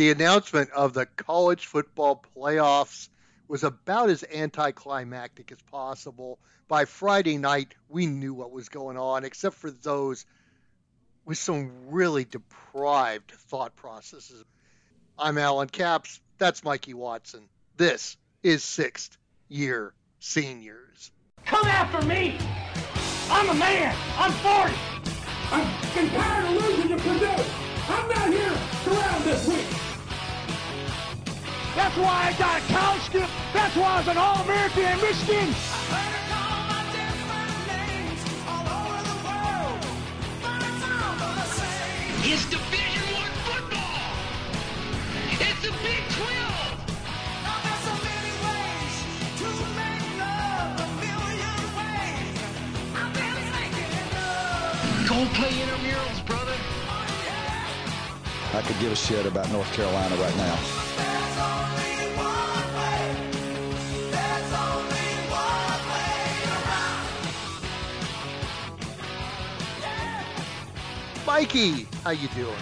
the announcement of the college football playoffs was about as anticlimactic as possible. By Friday night, we knew what was going on, except for those with some really deprived thought processes. I'm Alan Capps. That's Mikey Watson. This is sixth year seniors. Come after me! I'm a man! I'm 40! I'm tired of losing to Purdue! I'm not here to round this week! That's why I got a college skip! That's why I was an All-American in Michigan! It's Division One football. It's the Big 12. Go play intramurals, brother. I could give a shit about North Carolina right now. Mikey, how you doing?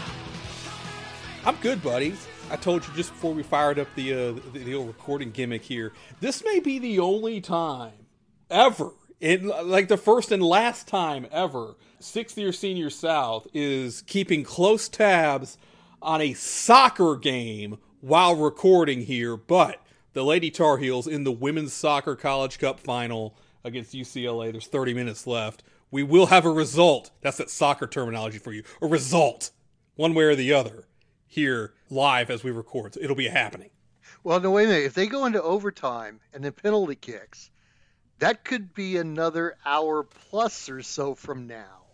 I'm good, buddy. I told you just before we fired up the, uh, the the old recording gimmick here. This may be the only time ever, like the first and last time ever, sixth year senior South is keeping close tabs on a soccer game while recording here. But the Lady Tar Heels in the women's soccer college cup final against UCLA. There's 30 minutes left. We will have a result. That's that soccer terminology for you. A result, one way or the other, here live as we record. So it'll be happening. Well, no, wait a minute. If they go into overtime and then penalty kicks, that could be another hour plus or so from now.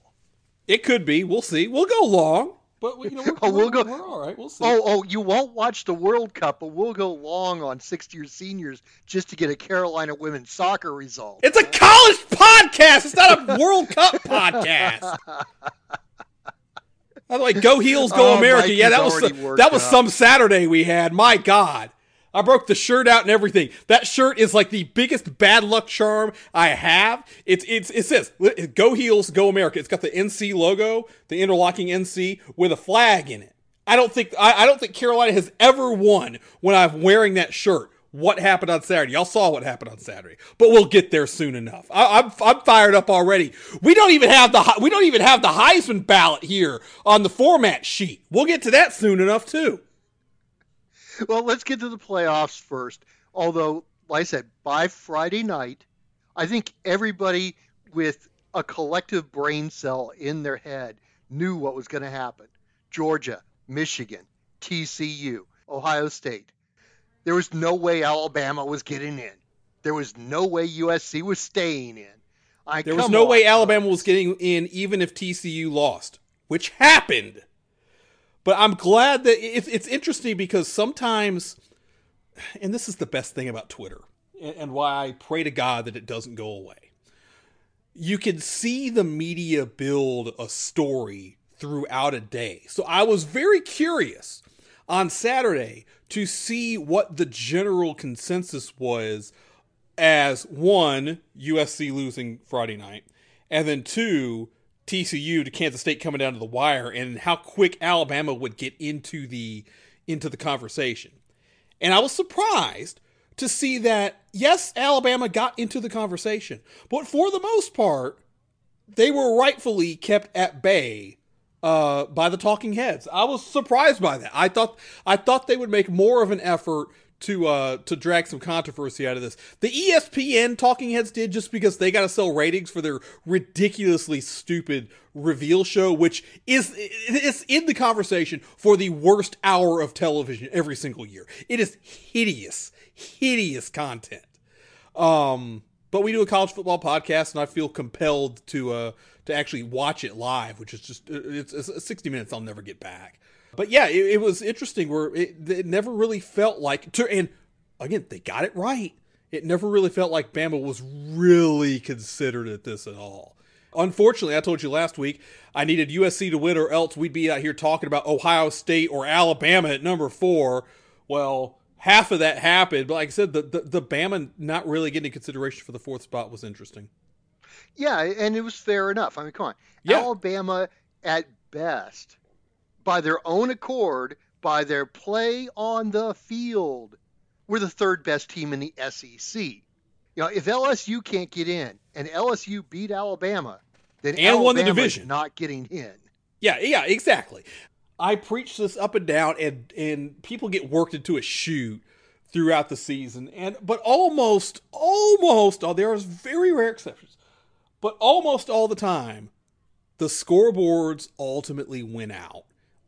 It could be. We'll see. We'll go long, but you know, we're, Oh, we'll we're- go- We're all right. We'll see. Oh, oh, you won't watch the World Cup, but we'll go long on sixth year seniors just to get a Carolina women's soccer result. It's a college podcast. It's not a World Cup podcast. By the way, go heels, go Oh, America. Yeah, that was already worked that was up. some Saturday we had. My God, I broke the shirt out and everything. That shirt is like the biggest bad luck charm I have. It's it's it says "Go heels, go America." It's got the NC logo, the interlocking NC with a flag in it. I don't think I, I don't think Carolina has ever won when I'm wearing that shirt. What happened on Saturday? Y'all saw what happened on Saturday, but we'll get there soon enough. I, I'm I'm fired up already. We don't even have the we don't even have the Heisman ballot here on the format sheet. We'll get to that soon enough too. Well, let's get to the playoffs first. Although, like I said, by Friday night, I think everybody with a collective brain cell in their head knew what was going to happen. Georgia, Michigan, TCU, Ohio State. There was no way Alabama was getting in. There was no way USC was staying in. I, There was no on, way Alabama was getting in, even if TCU lost, which happened. But I'm glad that it's it's interesting because sometimes, and this is the best thing about Twitter, and, and why I pray to God that it doesn't go away. You can see the media build a story throughout a day. So I was very curious on Saturday to see what the general consensus was as one USC losing Friday night, and then two TCU to Kansas State coming down to the wire, and how quick Alabama would get into the into the conversation. And I was surprised to see that yes, Alabama got into the conversation, but for the most part, they were rightfully kept at bay uh, by the talking heads. I was surprised by that. I thought I thought they would make more of an effort to uh, to drag some controversy out of this. The ESPN talking heads did just because they got to sell ratings for their ridiculously stupid reveal show, which is it's in the conversation for the worst hour of television every single year. It is hideous, hideous content. Um, but we do a college football podcast, and I feel compelled to uh to actually watch it live, which is just it's, it's 60 minutes I'll never get back. But yeah, it, it was interesting where it, it never really felt like to and again they got it right. It never really felt like Bama was really considered at this at all. Unfortunately, I told you last week I needed USC to win, or else we'd be out here talking about Ohio State or Alabama at number four. Well, half of that happened, but like I said, the the, the Bama not really getting consideration for the fourth spot was interesting. Yeah, and it was fair enough. I mean, come on. Yeah. Alabama, at best, by their own accord, by their play on the field, we're the third best team in the SEC. You know, if LSU can't get in and LSU beat Alabama, then And won the division. not getting in. Yeah, yeah, exactly. I preach this up and down, and and people get worked into a shoot throughout the season, and but almost, almost, oh, there are very rare exceptions, but almost all the time, the scoreboards ultimately win out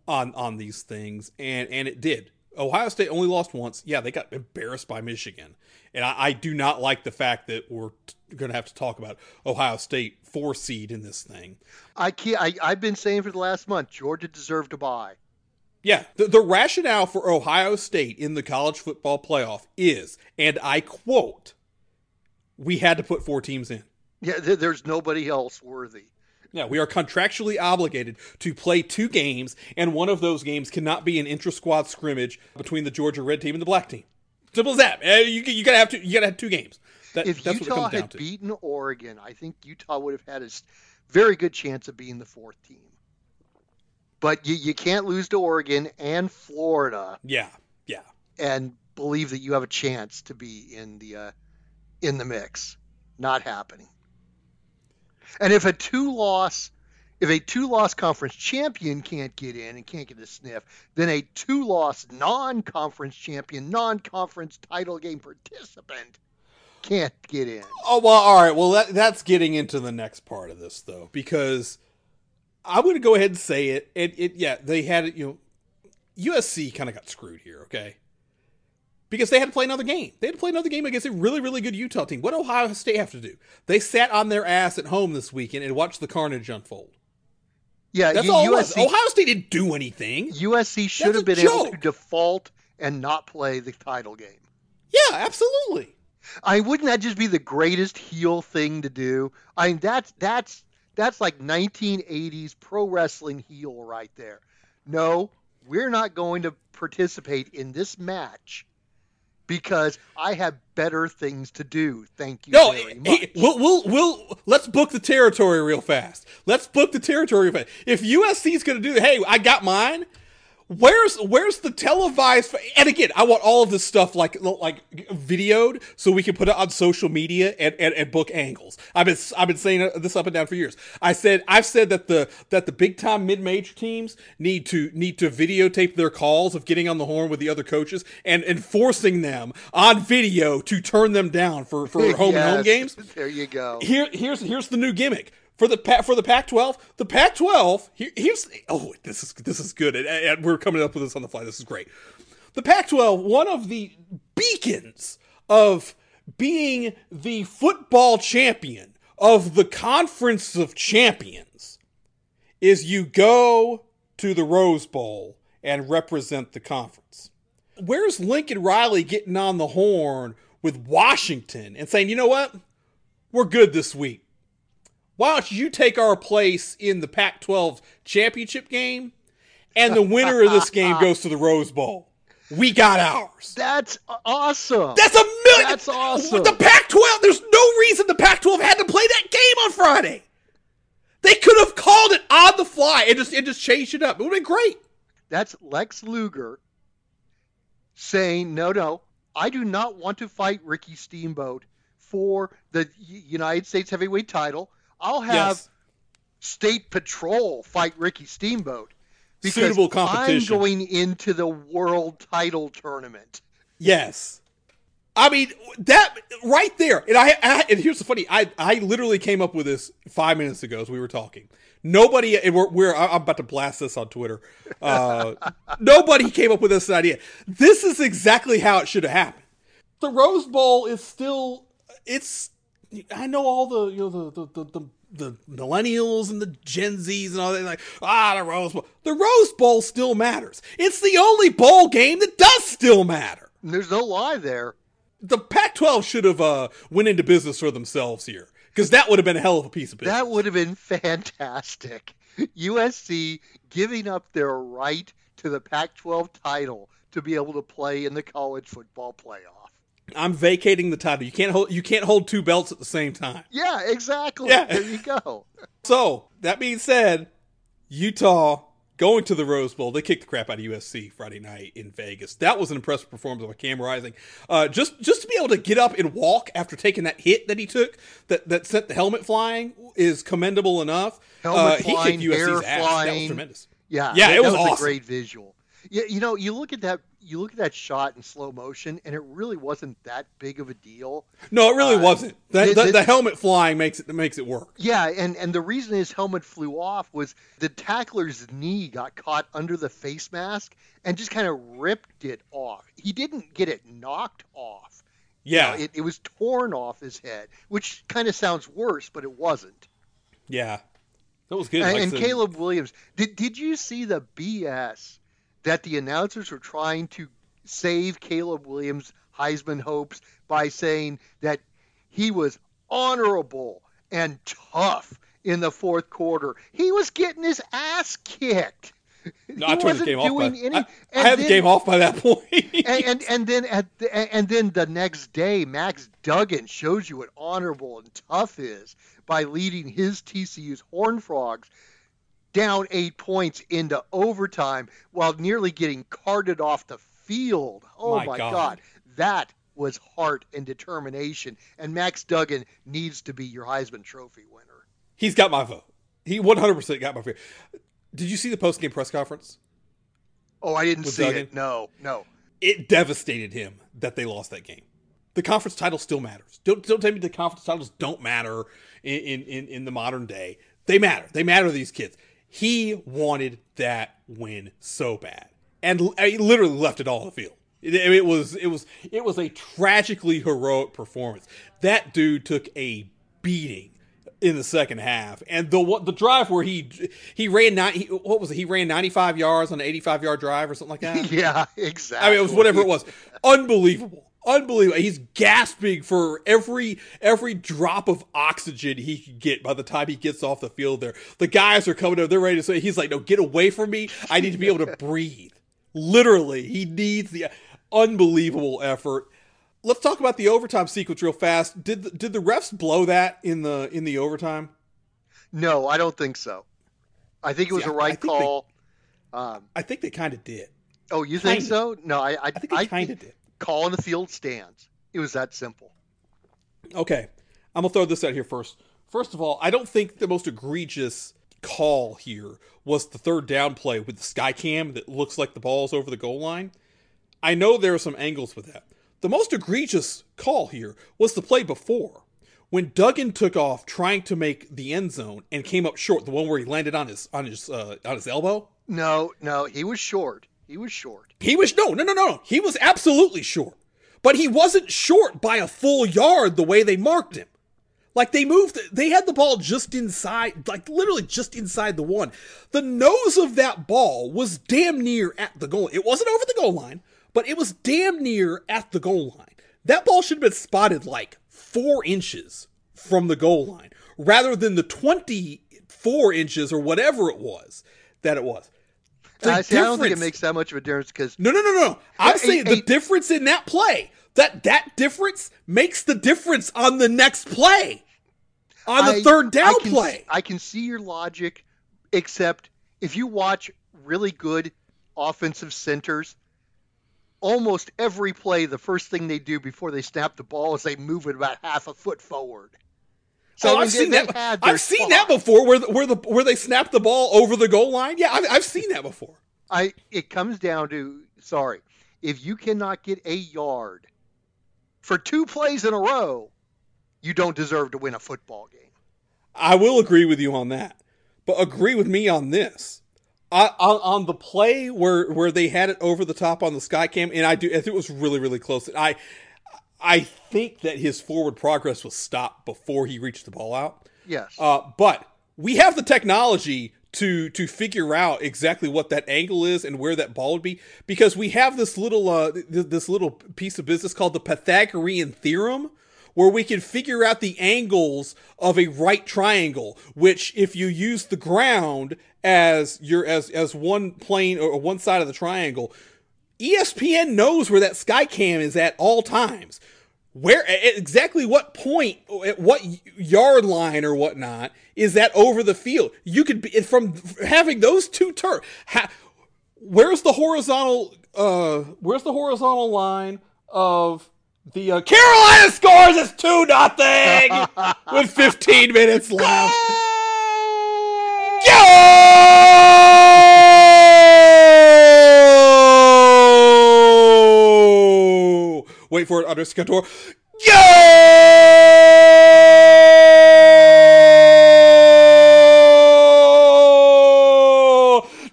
on on these things, and and it did. Ohio State only lost once. Yeah, they got embarrassed by Michigan, and I, I do not like the fact that we're going to have to talk about Ohio State four seed in this thing. I can't. I, I've been saying for the last month, Georgia deserved to buy. Yeah, the, the rationale for Ohio State in the college football playoff is, and I quote, we had to put four teams in. Yeah, there, there's nobody else worthy. Yeah, we are contractually obligated to play two games, and one of those games cannot be an intra-squad scrimmage between the Georgia Red Team and the Black Team. Simple as that. Uh, You, you gotta have to. You gotta have two games. That, if that's Utah what it comes down had to. beaten Oregon, I think Utah would have had a very good chance of being the fourth team. But you, you can't lose to Oregon and Florida yeah, yeah. and believe that you have a chance to be in the uh, in the mix. Not happening. And if a two loss if a two loss conference champion can't get in and can't get a sniff, then a two loss non conference champion, non conference title game participant can't get in. Oh well, all right. Well, that, that's getting into the next part of this though, because I'm going to go ahead and say it. It, it yeah, they had it. You know, USC kind of got screwed here. Okay, because they had to play another game. They had to play another game against a really, really good Utah team. What did Ohio State have to do? They sat on their ass at home this weekend and watched the carnage unfold. Yeah, That's U- all. USC, Ohio State didn't do anything. USC should That's have been able to default and not play the title game. Yeah, absolutely. I wouldn't that just be the greatest heel thing to do? I mean that's that's that's like 1980s pro wrestling heel right there. No, we're not going to participate in this match because I have better things to do. Thank you No, very eh, much. hey, we'll, we'll, we'll, let's book the territory real fast. Let's book the territory real fast. If USC's going to do, hey, I got mine. Where's where's the televised? And again, I want all of this stuff like like videoed so we can put it on social media and, and, and book angles. I've been I've been saying uh, this up and down for years. I said I've said that the that the big time mid major teams need to need to videotape their calls of getting on the horn with the other coaches and enforcing them on video to turn them down for for home and home games There you go. here here's here's the new gimmick for the for the Pac-12. The Pac-12 here, here's oh this is this is good and, and we're coming up with this on the fly. This is great. The Pac-12, one of the beacons of being the football champion of the Conference of Champions, is you go to the Rose Bowl and represent the conference. Where's Lincoln Riley getting on the horn with Washington and saying, you know what? We're good this week. Why don't you take our place in the Pac 12 championship game? And the winner of this game goes to the Rose Bowl. We got ours. That's awesome. That's a million. That's awesome. The Pac 12, there's no reason the Pac 12 had to play that game on Friday. They could have called it on the fly and just, and just changed it up. It would have been great. That's Lex Luger saying, no, no, I do not want to fight Ricky Steamboat for the United States heavyweight title. I'll have Yes. State Patrol fight Ricky Steamboat because Suitable competition. I'm going into the world title tournament. Yes. I mean that right there, and I, I and here's the funny. I I literally came up with this five minutes ago as we were talking. Nobody, and we're, we're I'm about to blast this on Twitter. Uh, nobody came up with this idea. This is exactly how it should have happened. The Rose Bowl is still. It's. I know all the you know the the the. the millennials and the Gen Zs and all that, like, ah, the Rose Bowl. The Rose Bowl still matters. It's the only bowl game that does still matter there's no lie there. the Pac-12 should have uh, went into business for themselves here because that would have been a hell of a piece of business. That would have been fantastic. USC giving up their right to the Pac 12 title to be able to play in the college football playoff. I'm vacating the title. You can't hold you can't hold two belts at the same time. Yeah, exactly. Yeah. There you go. So that being said, Utah going to the Rose Bowl. They kicked the crap out of USC Friday night in Vegas. That was an impressive performance by Cam Rising. Uh, just just to be able to get up and walk after taking that hit that he took that that sent the helmet flying is commendable enough. Helmet uh, flying, he kicked USC's ass. That was tremendous. Yeah, Yeah, it was that awesome. a great visual. Yeah, you know, you look at that, you look at that shot in slow motion, and it really wasn't that big of a deal. No, it really Uh, wasn't. The, the- the, the- the helmet flying makes it makes it work. Yeah, and and the reason his helmet flew off was the tackler's knee got caught under the face mask and just kind of ripped it off. He didn't get it knocked off. You Yeah, know, it, it was torn off his head, which kind of sounds worse, but it wasn't. yeah, that was good. And, Like and said, Caleb Williams, did did you see the BS that the announcers were trying to save Caleb Williams' Heisman hopes by saying that he was honorable and tough in the fourth quarter? He was getting his ass kicked. No, he I turned the wasn't game off. By, any. I, I and had the game off by that point. and, and and then at the, and then the next day, Max Duggan shows you what honorable and tough is by leading his TCU's Horned Frogs down eight points into overtime while nearly getting carted off the field. Oh My my, God. God. that was heart and determination. And Max Duggan needs to be your Heisman Trophy winner. He's got my vote. He 100% got my vote. Did you see the post game press conference? Oh, I didn't see Duggan? it. No, no. It devastated him that they lost that game. The conference title still matters. Don't don't tell me the conference titles don't matter in in, in, in the modern day. They matter. They matter to these kids. He wanted that win so bad, and l- he literally left it all on the field. It, it was it was it was a tragically heroic performance. That dude took a beating in the second half, and the what the drive where he he ran nine, he, what was it? He ran ninety five yards on an eighty five yard drive or something like that. yeah, exactly. I mean, it was whatever it was. Unbelievable. Unbelievable. He's gasping for every every drop of oxygen he can get by the time he gets off the field there. The guys are coming over, they're ready to say he's like, No, get away from me. I need to be able to breathe. Literally, he needs the unbelievable effort. Let's talk about the overtime sequence real fast. Did the, did the refs blow that in the in the overtime? No, I don't think so. I think it was See, a I- I right think they- call. Um, I think they kind of did. oh, you think Kinda. so? No, I, I, I think they kind of did. call in the field stands. It was that simple. Okay, I'm gonna throw this out here first. First of all, I don't think the most egregious call here was the third down play with the sky cam that looks like the ball's over the goal line. I know there are some angles with that. The most egregious call here was the play before when Duggan took off trying to make the end zone and came up short. The one where he landed on his on his uh, on his elbow. No, no, he was short. He was short. He was no, no, no, no. He was absolutely short, but he wasn't short by a full yard the way they marked him. Like they moved, they had the ball just inside, like literally just inside the one. The nose of that ball was damn near at the goal. It wasn't over the goal line, but it was damn near at the goal line. That ball should have been spotted like four inches from the goal line rather than the 24 inches or whatever it was that it was. I, see, I don't think it makes that much of a difference because no, no, no, no. I'm saying the difference in that play. That that difference makes the difference on the next play. On the I- third down I can, play. I can see your logic, except if you watch really good offensive centers, almost every play, the first thing they do before they snap the ball is they move it about half a foot forward. So oh, I've seen that. I've seen that before, where the, where the where they snap the ball over the goal line. Yeah, I've, I've seen that before. I it comes down to sorry, if you cannot get a yard for two plays in a row, you don't deserve to win a football game. I will agree with you on that, but agree with me on this. I, on, on the play where where they had it over the top on the sky cam, and I do, I think it was really really close. I I think that his forward progress was stopped before he reached the ball out. Yes. Uh, but we have the technology to to figure out exactly what that angle is and where that ball would be because we have this little uh, th- this little piece of business called the Pythagorean theorem where we can figure out the angles of a right triangle which if you use the ground as your as as one plane or one side of the triangle ESPN knows where that Skycam is at all times. where at exactly what point, at what yard line or whatnot is that over the field? You could be from having those two turf. Ha, where's the horizontal? Uh, where's the horizontal line of the uh, Carolina scores? It's two nothing with 15 minutes left. Go! Wait for it under Scator. Go!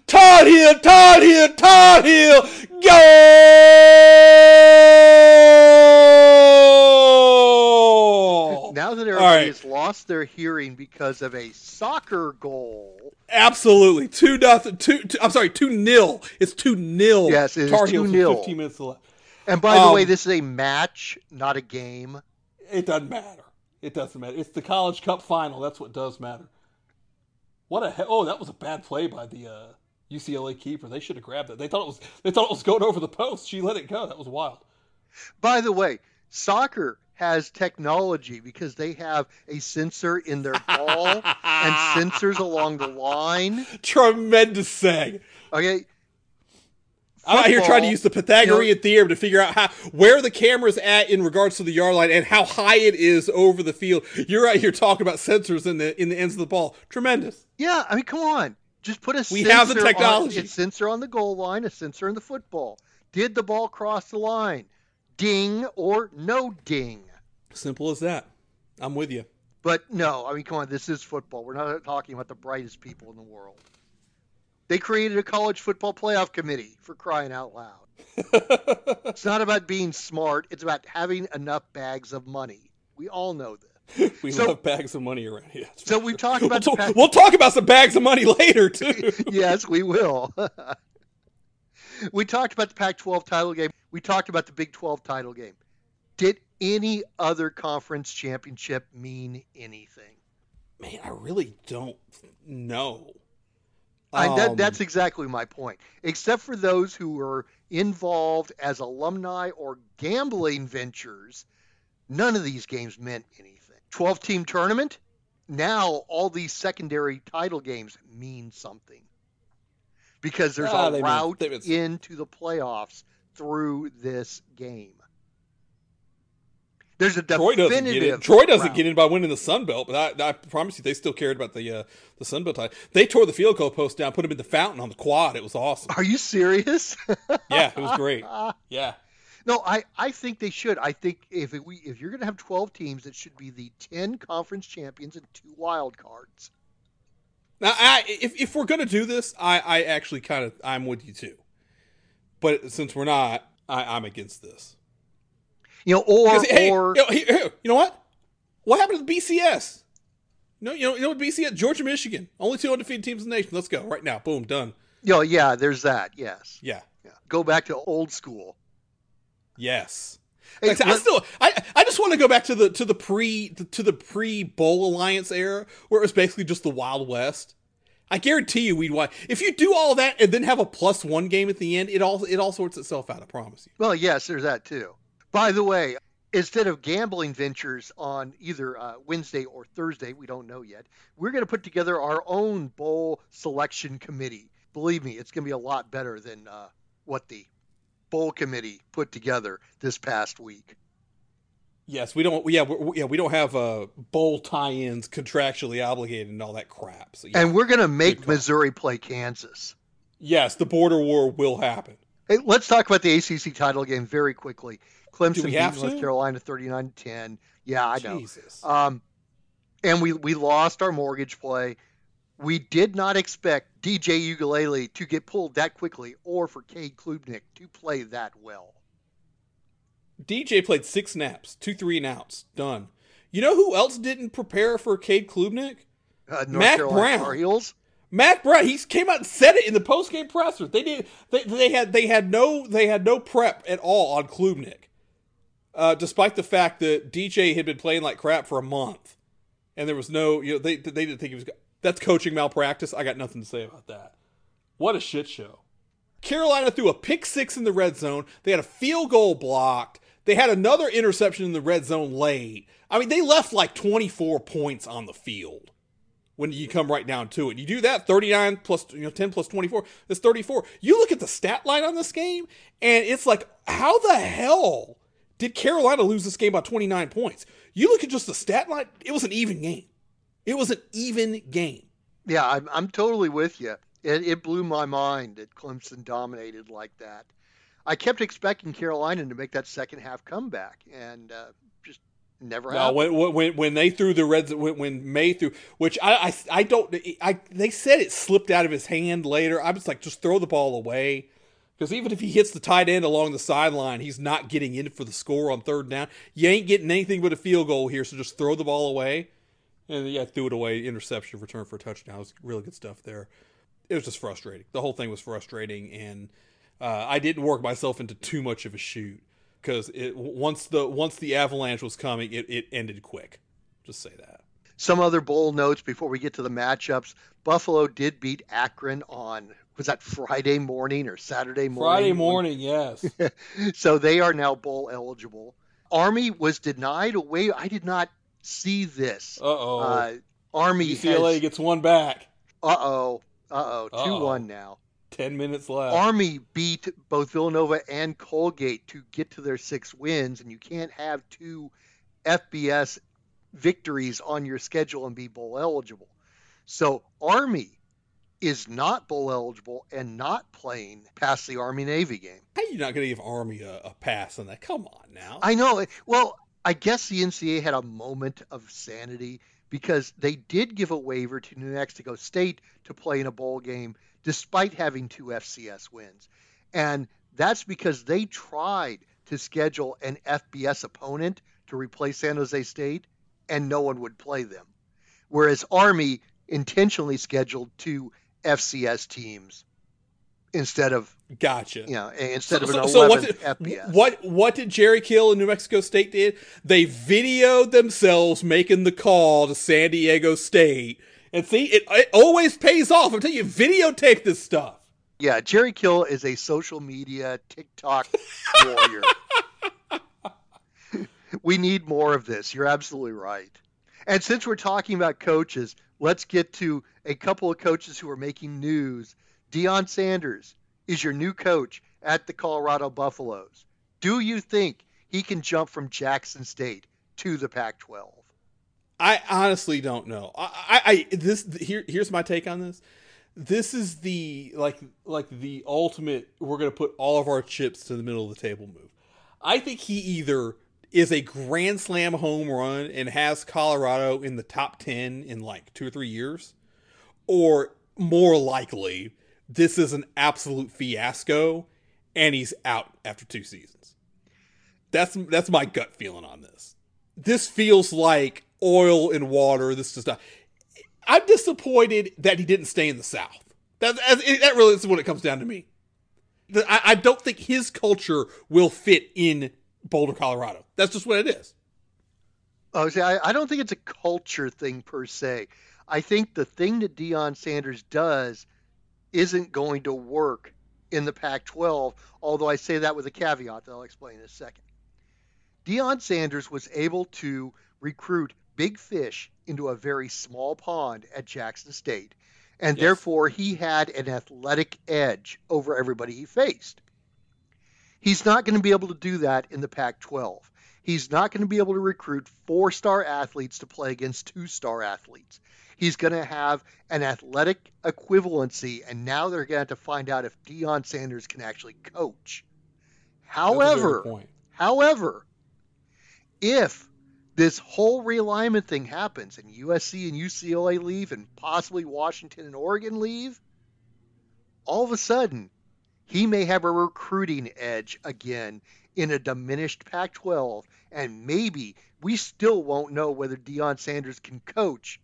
Todd Hill, Todd Hill, Todd Hill, go! Now that everybody right. has lost their hearing because of a soccer goal, Absolutely, two nothing. Two, two. I'm sorry, two nil. It's two nil. Yes, it is Tar Heels with 2-0. 15 minutes left. and by the way, Um, this is a match, not a game. It doesn't matter. It doesn't matter. It's the College Cup final. That's what does matter. What a he- oh, that was a bad play by the uh, UCLA keeper. They should have grabbed it. They thought it was they thought it was going over the post. She let it go. That was wild. By the way, soccer has technology because they have a sensor in their ball and sensors along the line. Tremendous seg. Okay, I'm out here trying to use the Pythagorean theorem to figure out how where the camera's at in regards to the yard line and how high it is over the field. You're out here talking about sensors in the in the ends of the ball. Tremendous. yeah, I mean, come on, just put a We have the on- technology. a sensor on the goal line, a sensor in the football. Did the ball cross the line? Ding or no ding? Simple as that. I'm with you. But no, I mean, come on, this is football. We're not talking about the brightest people in the world. They created a college football playoff committee for crying out loud. It's not about being smart, it's about having enough bags of money. We all know this. We So- love bags of money around here. So for we sure. talked We'll, about talk- we'll talk about some bags of money later too. yes, we will. we talked about the Pac 12 title game. We talked about the Big 12 title game. Did any other conference championship mean anything? Man, I really don't know. I, that, Um, that's exactly my point. Except for those who were involved as alumni or gambling ventures, none of these games meant anything. 12 team tournament? Now all these secondary title games mean something. Because there's Ah, a mean- route mean- into the playoffs through this game. There's a Troy doesn't get definitive in. Troy doesn't route. get in by winning the Sun Belt, but I, I promise you, they still cared about the uh, the Sun Belt title. They tore the field goal post down, put him in the fountain on the quad. It was awesome. Are you serious? Yeah, it was great. Yeah, No, I, I think they should. I think if it, we if you're going to have 12 teams, it should be the 10 conference champions and two wild cards. Now, I, if if we're gonna do this, I, I actually kind of I'm with you too. But since we're not, I, I'm against this. You know, or hey, or you know, here, you know what? What happened to the BCS? No, you know, you know what BCS? Georgia, Michigan, only two undefeated teams in the nation. Let's go right now. Boom, done. you know, yeah, there's that. Yes. Yeah, Yeah. Go back to old school. yes. Hey, Like I I still, I, I just want to go back to the to the pre to the pre Bowl Alliance era, where it was basically just the Wild West. I guarantee you, we'd watch if you do all that and then have a plus one game at the end. It all it all sorts itself out. I promise you. well, yes, there's that too. By the way, instead of gambling ventures on either uh, Wednesday or Thursday, we don't know yet. We're going to put together our own bowl selection committee. Believe me, it's going to be a lot better than uh, what the bowl committee put together this past week. Yes, we don't. Yeah, we yeah, we don't have uh, bowl tie-ins contractually obligated and all that crap. So yeah. And we're going to make Missouri play Kansas. yes, the border war will happen. Hey, let's talk about the ACC title game very quickly. Clemson beat North to? Carolina 39-10. Yeah, I know. Jesus. Um, and we we lost our mortgage play. We did not expect DJ Uiagalelei to get pulled that quickly, or for Cade Klubnik to play that well. DJ played six snaps, two three and outs, done. You know who else didn't prepare for Cade Klubnik? Uh, Mack Carolina Brown. Mack Brown, he came out and said it in the post game presser. They did. They, they had they had no they had no prep at all on Klubnik, uh, despite the fact that DJ had been playing like crap for a month, and there was no you know they they didn't think he was. That's coaching malpractice. I got nothing to say about that. What a shit show. Carolina threw a pick six in the red zone. They had a field goal blocked. They had another interception in the red zone late. I mean, they left like 24 points on the field when you come right down to it. You do that 39 plus you know 10 plus 24, that's 34. You look at the stat line on this game and it's like how the hell did Carolina lose this game by 29 points? You look at just the stat line, it was an even game. It was an even game. Yeah, I'm, I'm totally with you. It, it blew my mind that Clemson dominated like that. I kept expecting Carolina to make that second half comeback, and uh, just never No, happened. when, when when they threw the reds when, when Maye threw, which I, I I don't I they said it slipped out of his hand later. I was like, just throw the ball away, because even if he hits the tight end along the sideline, he's not getting in for the score on third down. You ain't getting anything but a field goal here, so just throw the ball away. And yeah, threw it away, interception, return for a touchdown. It was really good stuff there. It was just frustrating. The whole thing was frustrating, and uh, I didn't work myself into too much of a shoot because it once the once the avalanche was coming, it, it ended quick. Just say that. Some other bowl notes before we get to the matchups. Buffalo did beat Akron on was that Friday morning or Saturday morning? Friday morning, yes. so they are now bowl eligible. Army was denied a way. I did not see this. Uh-oh. Uh Army UCLA has, gets one back. Uh oh. Uh oh. 2-1 now. Ten minutes left. Army beat both Villanova and Colgate to get to their six wins, and you can't have two FBS victories on your schedule and be bowl eligible. So Army is not bowl eligible and not playing past the Army Navy game. How are you not going to give Army a, a pass on that? Come on now. I know. Well, I guess the NCAA had a moment of sanity because they did give a waiver to New Mexico State to play in a bowl game despite having two FCS wins. And that's because they tried to schedule an FBS opponent to replace San Jose State and no one would play them. Whereas Army intentionally scheduled two FCS teams instead of gotcha. you know instead So- of an so- so what did, FBS. what what did Jerry Kill and New Mexico State did? They videoed themselves making the call to San Diego State, and see, it, it always pays off. I'm telling you, videotape this stuff. Yeah, Jerry Kill is a social media TikTok warrior. we need more of this. You're absolutely right. And since we're talking about coaches, let's get to a couple of coaches who are making news. Deion Sanders is your new coach at the Colorado Buffaloes. Do you think he can jump from Jackson State to the Pac-12? I honestly don't know. I, I, this here here's my take on this. This is the like like the ultimate. We're gonna put all of our chips to the middle of the table move. I think he either is a grand slam home run and has Colorado in the top ten in like two or three years, or more likely this is an absolute fiasco and he's out after two seasons. That's that's my gut feeling on this. This feels like oil and water. This does not. I'm disappointed that he didn't stay in the South. That that really is what it comes down to me. I, don't think his culture will fit in Boulder, Colorado. That's just what it is. Oh, see, I, I don't think it's a culture thing per se. I think the thing that Deion Sanders does isn't going to work in the Pac 12, although I say that with a caveat that I'll explain in a second. Deion Sanders was able to recruit big fish into a very small pond at Jackson State, and Yes. therefore he had an athletic edge over everybody he faced. He's not going to be able to do that in the Pac 12. He's not going to be able to recruit four star athletes to play against two star athletes. He's going to have an athletic equivalency, and now they're going to have to find out if Deion Sanders can actually coach. That's a very However. However, if this whole realignment thing happens and USC and UCLA leave and possibly Washington and Oregon leave, all of a sudden he may have a recruiting edge again in a diminished Pac 12, and maybe we still won't know whether Deion Sanders can coach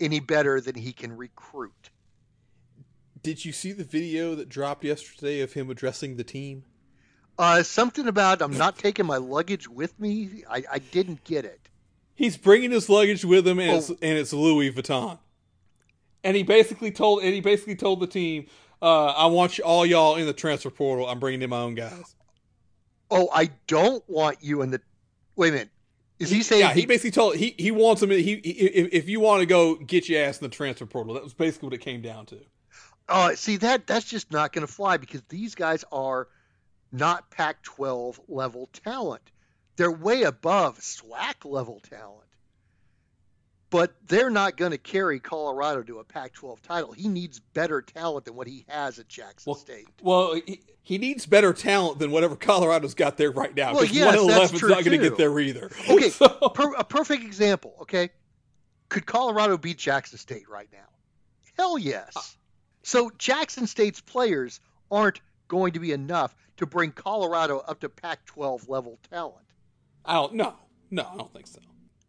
any better than he can recruit. Did you see the video that dropped yesterday of him addressing the team? Uh, something about I'm not taking my luggage with me. I, I didn't get it. He's bringing his luggage with him, and, it's, Oh. and it's Louis Vuitton. And he basically told, and he basically told the team, uh, "I want you, all y'all in the transfer portal. I'm bringing in my own guys." Oh, I don't want you in the. Wait a minute. Is he saying Yeah, he basically told he he wants him. He, he if, if you want to go get your ass in the transfer portal, that was basically what it came down to. Oh, see that that's just not going to fly because these guys are not Pac-12 level talent. They're way above SWAC level talent. But they're not going to carry Colorado to a Pac-12 title. He needs better talent than what he has at Jackson Well, State. Well, he, he needs better talent than whatever Colorado's got there right now. Well, yes, that's 111's true, not going to get there either. Okay, So- per, a perfect example. Okay, could Colorado beat Jackson State right now? Hell yes. Uh, so Jackson State's players aren't going to be enough to bring Colorado up to Pac-12 level talent. I don't. No, no, I don't think so.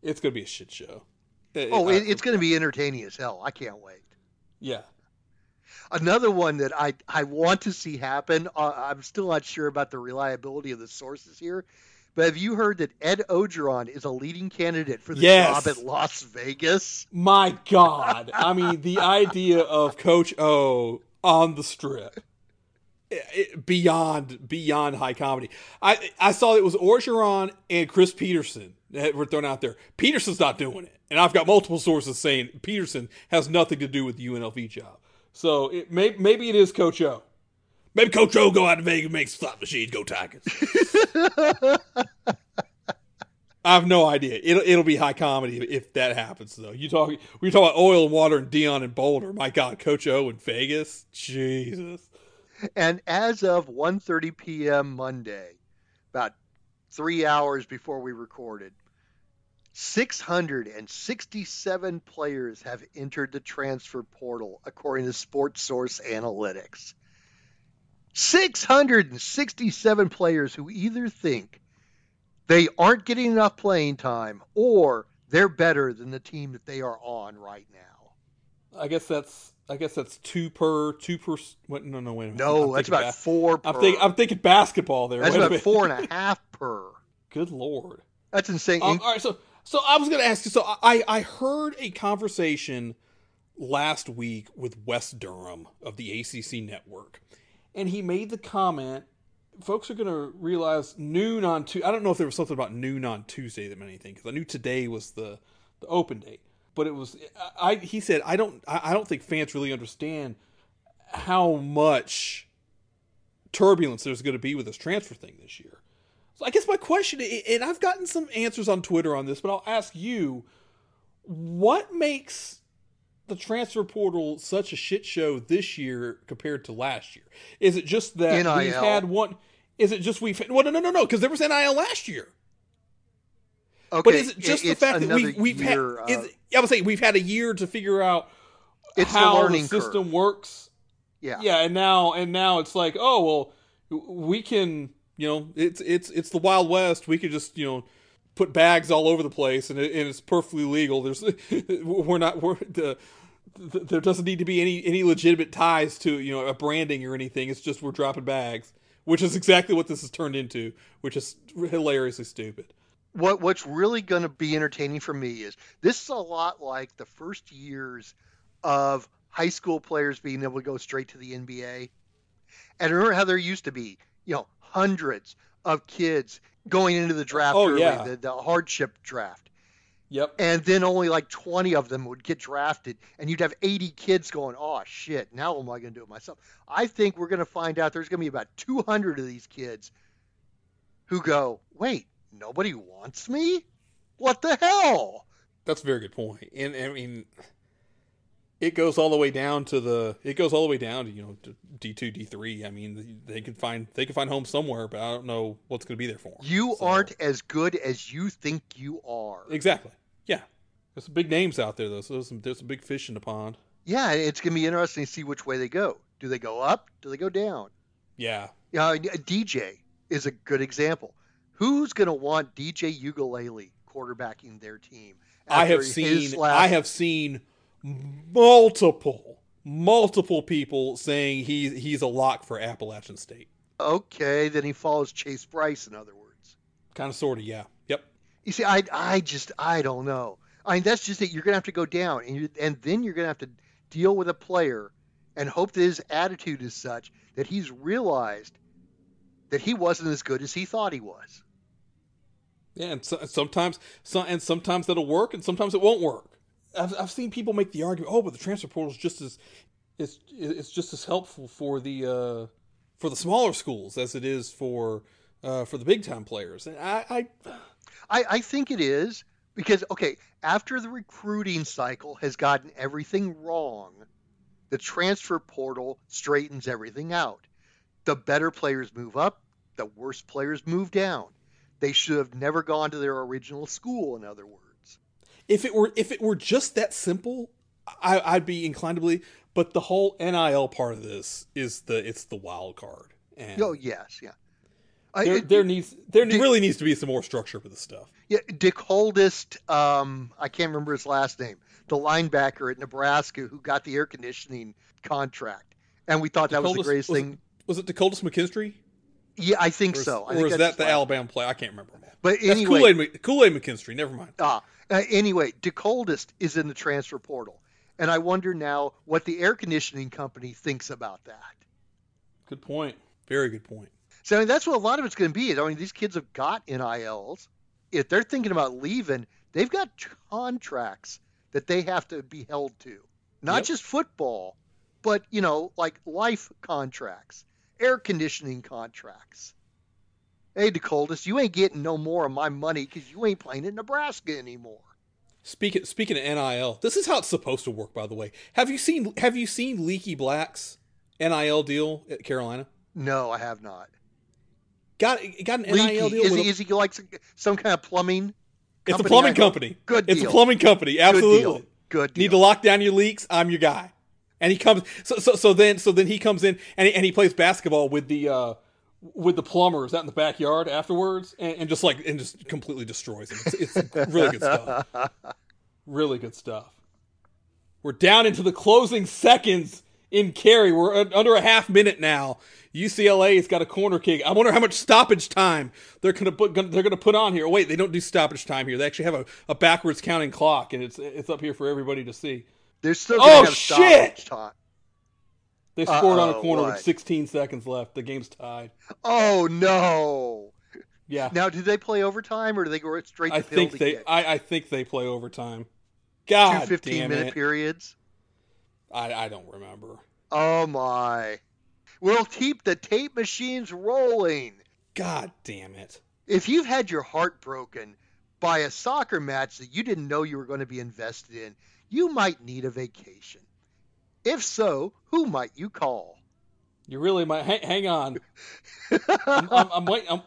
It's going to be a shit show. It- Oh, it, it's going to be entertaining as hell. I can't wait. yeah. Another one that I, I want to see happen. Uh, I'm still not sure about the reliability of the sources here, but have you heard that Ed Orgeron is a leading candidate for the Yes. job at Las Vegas? My God, I mean the idea of Coach O on the strip. it- beyond beyond high comedy. I I saw it was Orgeron and Chris Petersen that were thrown out there. Petersen's not doing it, and I've got multiple sources saying Peterson has nothing to do with the UNLV job. So it may, maybe it is Coach O. Maybe Coach O go out to Vegas and make slot machines go Tigers. I have no idea. It'll it'll be high comedy if that happens though. You talk we talk about oil and water and Deion and Boulder. My God, Coach O in Vegas. Jesus. And as of 1:30 p.m. Monday, about three hours before we recorded, 667 players have entered the transfer portal, according to SportSource Analytics. 667 players who either think they aren't getting enough playing time or they're better than the team that they are on right now. I guess that's I guess that's two per two per. What? No, no, wait a minute. No, that's about ba- four per. I'm thinking I'm thinking basketball there. that's Wait about four and a half per. Good lord. That's insane. Um, all right, so so I was going to ask you. So I I heard a conversation last week with Wes Durham of the ACC Network, and he made the comment. Folks are going to realize noon on two. I don't know if there was something about noon on Tuesday that meant anything because I knew today was the the open date, but it was. I he said I don't I I don't think fans really understand how much turbulence there's going to be with this transfer thing this year. So I guess my question, and I've gotten some answers on Twitter on this, but I'll ask you: What makes the transfer portal such a shit show this year compared to last year? Is it just that we've had one? Is it just we've well, no, no, no, no, because there was NIL last year. Okay, But is it just the fact that another we've we've had? Is, I would say we've had a year to figure out It's the how the, learning system curve. works. yeah. Yeah, and now and now it's like, oh well, we can, you know, it's it's it's the Wild West. We could just, you know, put bags all over the place, and, it, and it's perfectly legal. There's we're not we're the. th- There doesn't need to be any any legitimate ties to you know a branding or anything. It's just we're dropping bags, which is exactly what this has turned into, which is hilariously stupid. What what's really going to be entertaining for me is this is a lot like the first years of high school players being able to go straight to the NBA. And remember how there used to be, you know, hundreds of kids going into the draft Oh, early, yeah. the, the hardship draft. Yep. and then only like 20 of them would get drafted and you'd have 80 kids going oh shit now am i going to do it myself i think we're going to find out there's going to be about 200 of these kids who go wait nobody wants me what the hell That's a very good point. And I mean, it goes all the way down to the. It goes all the way down to you know D two D three. I mean, they can find they can find home somewhere, but I don't know what's going to be there for 'em. you So- aren't as good as you think you are exactly. Yeah, there's some big names out there though. So there's some there's some big fish in the pond. yeah it's going to be interesting to see which way they go do they go up do they go down Yeah. Uh, yeah dj is a good example who's going to want dj Uiagalelei quarterbacking their team I have seen last- I have seen multiple multiple people saying he he's a lock for Appalachian State. Okay, then he follows Chase Brice. In other words, Kind of, sort of, yeah. Yep. you see, I, I just, I don't know. I mean, that's just it. You're gonna have to go down, and you, and then you're gonna have to deal with a player, and hope that his attitude is such that he's realized that he wasn't as good as he thought he was. Yeah, and so, sometimes, so, and sometimes that'll work, and sometimes it won't work. I've, I've seen people make the argument, oh, but the transfer portal is just as it's it's just as helpful for the uh, for the smaller schools as it is for uh, for the big time players. And I, I I, I think it is because okay, after the recruiting cycle has gotten everything wrong, the transfer portal straightens everything out. The better players move up, the worse players move down. They should have never gone to their original school, in other words. if it were if it were just that simple, I, I'd be inclined to believe. But the whole NIL part of this is the it's the wild card, and Oh yes, yeah. I- there, it- there needs there Dick- really needs to be some more structure for this stuff. Yeah, Dick Holdest, um, I can't remember his last name, the linebacker at Nebraska who got the air conditioning contract, and we thought that was the greatest was thing. It, was it Dakotas McKinstry? Yeah, I think Or so. I or think is that the Alabama play? I can't remember. But anyway, Kool Aid Kool Aid McKinstry. Never mind. Ah, uh, anyway, DeColdest is in the transfer portal, and I wonder now what the air conditioning company thinks about that. Good point. Very good point. So I mean, that's what a lot of it's going to be. I mean, these kids have got NILs. If they're thinking about leaving, they've got contracts that they have to be held to. Not Yep. just football, but you know, like life contracts, air conditioning contracts. Hey, DeColdest, you ain't getting no more of my money because you ain't playing in Nebraska anymore. Speaking speaking of NIL, this is how it's supposed to work. By the way, have you seen have you seen Leaky Black's NIL deal at Carolina? No, I have not. Got got an NIL Leaky. deal. Is with he, a- is he like some, some kind of plumbing? it's a plumbing company. Good It's a plumbing company. Good Absolutely. deal. Good deal. Need to lock down your leaks. I'm your guy. And he comes. So so so then so then he comes in and he, and he plays basketball with the uh with the plumbers out in the backyard afterwards and, and just like and just completely destroys him It's, it's really good stuff. Really good stuff. We're down into the closing seconds in carry. We're under a half minute now. UCLA has got a corner kick. I wonder how much stoppage time they're gonna put. They're gonna put on here. Wait, they don't do stoppage time here. They actually have a, a backwards counting clock, and it's it's up here for everybody to see. They're still Oh, have shit! They scored on a corner what? with 16 seconds left. The game's tied. Oh no! Yeah, Now, do they play overtime or do they go straight to I think they. I, I think they play overtime. God, Two 15 damn minute it! periods. I I don't remember. Oh my! We'll keep the tape machines rolling. God damn it! If you've had your heart broken by a soccer match that you didn't know you were going to be invested in, you might need a vacation. If so, who might you call? You really might. Hang, hang on. I'm, I'm, I'm waiting. I'm,